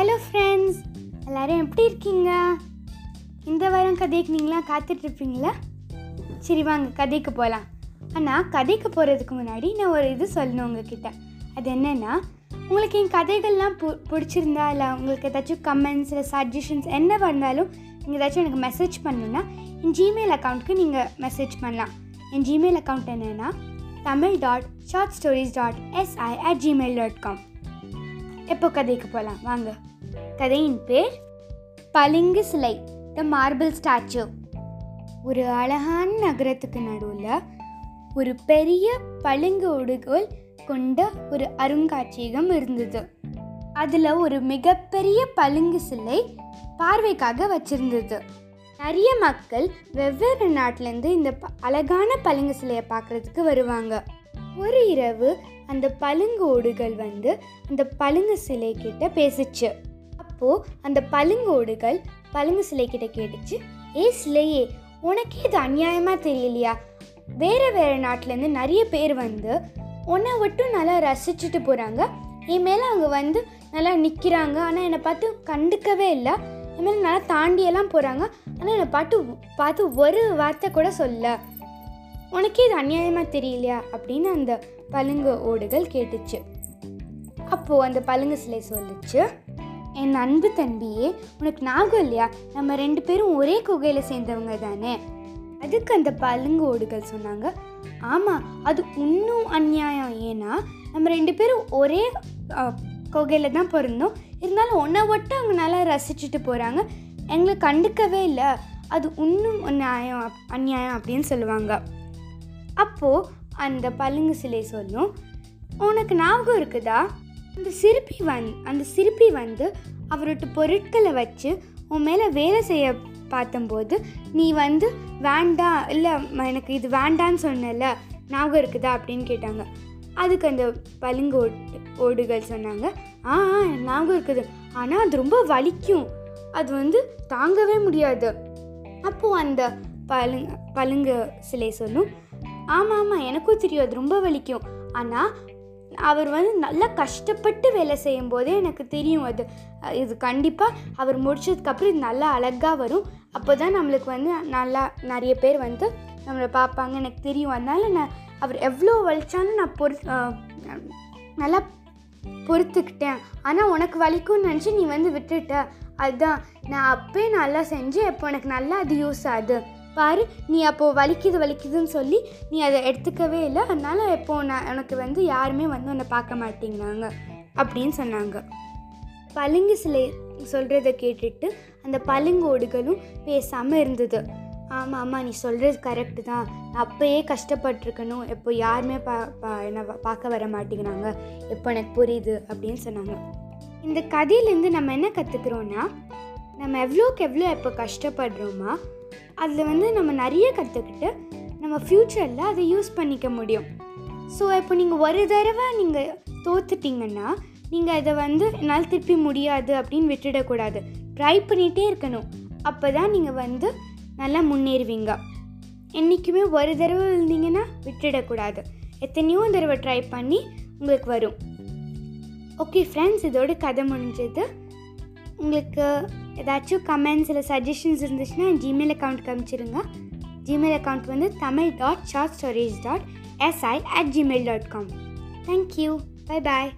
Hello friends எல்லோரும் எப்படி இருக்கீங்க? இந்த வாரம் கதைக்கு நீங்களாம் காத்துட்ருப்பீங்களா? சரி வாங்க கதைக்கு போகலாம் ஆனால் கதைக்கு போகிறதுக்கு முன்னாடி நான் ஒரு இது சொல்லணும் உங்ககிட்ட. அது என்னென்னா உங்களுக்கு என் கதைகள்லாம் பு பிடிச்சிருந்தா இல்லை உங்களுக்கு ஏதாச்சும் கமெண்ட்ஸ் இல்லை சஜஷன்ஸ் என்ன இருந்தாலும் நீங்கள் ஏதாச்சும் எனக்கு மெசேஜ் பண்ணணுன்னா என் ஜிமெயில் அக்கௌண்ட்டுக்கு நீங்கள் மெசேஜ் பண்ணலாம். என் ஜிமெயில் அக்கௌண்ட் என்னென்னா Tamil dot short stories dot SI at Gmail dot com எப்போ கதைக்கு போகலாம் வாங்க. கதையின் பேர் பளிங்கு சிலை த மார்பிள் ஸ்டாச்சு ஒரு அழகான நகரத்துக்கு நடுவில் ஒரு பெரிய பளிங்கு உடுகோல் கொண்ட ஒரு அருங்காட்சியகம் இருந்தது. அதில் ஒரு மிகப்பெரிய பளிங்கு சிலை பார்வைக்காக வச்சிருந்தது. நிறைய மக்கள் வெவ்வேறு நாட்டிலேருந்து இந்த ப- அழகான பளிங்கு சிலையை பார்க்குறதுக்கு வருவாங்க. ஒரு இரவு அந்த பளிங்கு ஓடுகள் வந்து அந்த பளிங்கு சிலை கிட்ட பேசிச்சு. அப்போது அந்த பளிங்கு ஓடுகள் பளிங்கு சிலை கேட்டுச்சு ஏ சிலையே உனக்கே இது அநியாயமாக தெரியலையா? வேறு வேறு நாட்டிலேருந்து நிறைய பேர் வந்து உன்னை மட்டும் நல்லா ரசிச்சுட்டு போகிறாங்க என் மேலே அவங்க வந்து நல்லா நிற்கிறாங்க ஆனால் என்னை பார்த்து கண்டுக்கவே இல்லை. என் மேலே நல்லா தாண்டியெல்லாம் போகிறாங்க ஆனால் என்னை பார்த்து பார்த்து ஒரு வார்த்தை கூட சொல்ல. உனக்கே இது அநியாயமாக தெரியலையா? அப்படின்னு அந்த பழுங்கு ஓடுகள் கேட்டுச்சு. அப்போது அந்த பழுங்கு சிலை சொல்லுச்சு என் அன்பு தம்பியே உனக்கு ஞாபகம் இல்லையா? நம்ம ரெண்டு பேரும் ஒரே குகையில் சேர்ந்தவங்க தானே? அதுக்கு அந்த பழுங்கு ஓடுகள் சொன்னாங்க. ஆமாம் அது இன்னும் அநியாயம். ஏன்னா நம்ம ரெண்டு பேரும் ஒரே குகையில் தான் பிறந்தோம். இருந்தாலும் ஒன்றை விட்டு அவங்க நல்லா ரசிச்சுட்டு போகிறாங்க எங்களை கண்டுக்கவே இல்லை. அது இன்னும் நியாயம் அந்நியாயம் அநியாயம் அப்படின்னு சொல்லுவாங்க. அப்போது அந்த பளிங்கு சிலை சொல்லும் உனக்கு ஞாபகம் இருக்குதா? அந்த சிற்பி வந் அந்த சிற்பி வந்து அவரோட பொருட்களை வச்சு உன் மேலே வேலை செய்ய பார்த்தம்போது நீ வந்து வேண்டாம் இல்லை எனக்கு இது வேண்டான்னு சொன்னல ஞாபகம் இருக்குதா அப்படின்னு கேட்டாங்க. அதுக்கு அந்த பளிங்கு ஓட்டு ஓடுகள் சொன்னாங்க. ஆ ஆ, ஞாபகம் இருக்குது. ஆனால் அது ரொம்ப வலிக்கும். அது வந்து தாங்கவே முடியாது. அப்போது அந்த பழுங்க பழுங்கு சிலை சொல்லும். ஆமாம் ஆமாம் எனக்கும் தெரியும். அது ரொம்ப வலிக்கும். ஆனால் அவர் வந்து நல்லா கஷ்டப்பட்டு வேலை செய்யும் போதே எனக்கு தெரியும் அது. இது கண்டிப்பாக அவர் முடிச்சதுக்கப்புறம் இது நல்லா அழகாக வரும். அப்போ தான் நம்மளுக்கு வந்து நல்லா நிறைய பேர் வந்து நம்மளை பார்ப்பாங்க. எனக்கு தெரியும். அதனால் நான் அவர் எவ்வளோ வலிச்சாலும் நான் பொறு நல்லா பொறுத்துக்கிட்டேன். ஆனால் உனக்கு வலிக்கும்னு நினச்சி நீ வந்து விட்டுட்ட. அதுதான். நான் அப்பயே நல்லா செஞ்சு இப்போ எனக்கு நல்லா அது யூஸ் ஆகுது. பாரு நீ அப்போது வலிக்குது வலிக்குதுன்னு சொல்லி நீ அதை எடுத்துக்கவே இல்லை. அதனால் இப்போது நான் உனக்கு வந்து யாருமே வந்து உன்னை பார்க்க மாட்டேங்கிறாங்க அப்படின்னு சொன்னாங்க. பளிங்கு சிலை சொல்கிறத கேட்டுட்டு அந்த பளிங்கு ஓடுகளும் பேசாமல் இருந்தது. ஆமாம் ஆமாம் நீ சொல்கிறது கரெக்டு தான். நான் அப்போயே கஷ்டப்பட்டிருக்கணும். இப்போ யாருமே பா பா என்னை பார்க்க வர மாட்டேங்கிறாங்க. இப்போ எனக்கு புரியுது அப்படின்னு சொன்னாங்க. இந்த கதையிலேருந்து நம்ம என்ன கற்றுக்குறோன்னா நம்ம எவ்வளோக்கு எவ்வளோ இப்போ கஷ்டப்படுறோமா அதில் வந்து நம்ம நிறைய கற்றுக்கிட்டு நம்ம ஃப்யூச்சரில் அதை யூஸ் பண்ணிக்க முடியும். ஸோ இப்போ நீங்கள் ஒரு தடவை நீங்கள் தோத்துட்டிங்கன்னா நீங்கள் அதை வந்து என்னால் திருப்பி முடியாது அப்படின்னு விட்டுடக்கூடாது. ட்ரை பண்ணிகிட்டே இருக்கணும். அப்போ தான் நீங்கள் வந்து நல்லா முன்னேறுவீங்க. என்றைக்குமே ஒரு தடவை விழுந்தீங்கன்னா விட்டுடக்கூடாது. எத்தனையோ தடவை ட்ரை பண்ணி உங்களுக்கு வரும். ஓகே ஃப்ரெண்ட்ஸ் இதோட கதை முடிஞ்சது. உங்களுக்கு ஏதாச்சும் கமெண்ட்ஸ் இல்லை சஜஷன்ஸ் இருந்துச்சுன்னா ஜிமெயில் அக்கௌண்ட் காமிச்சிருங்க ஜிமெயில் அக்கௌண்ட் வந்து Tamil dot short storage dot SI at Gmail dot com thank you bye bye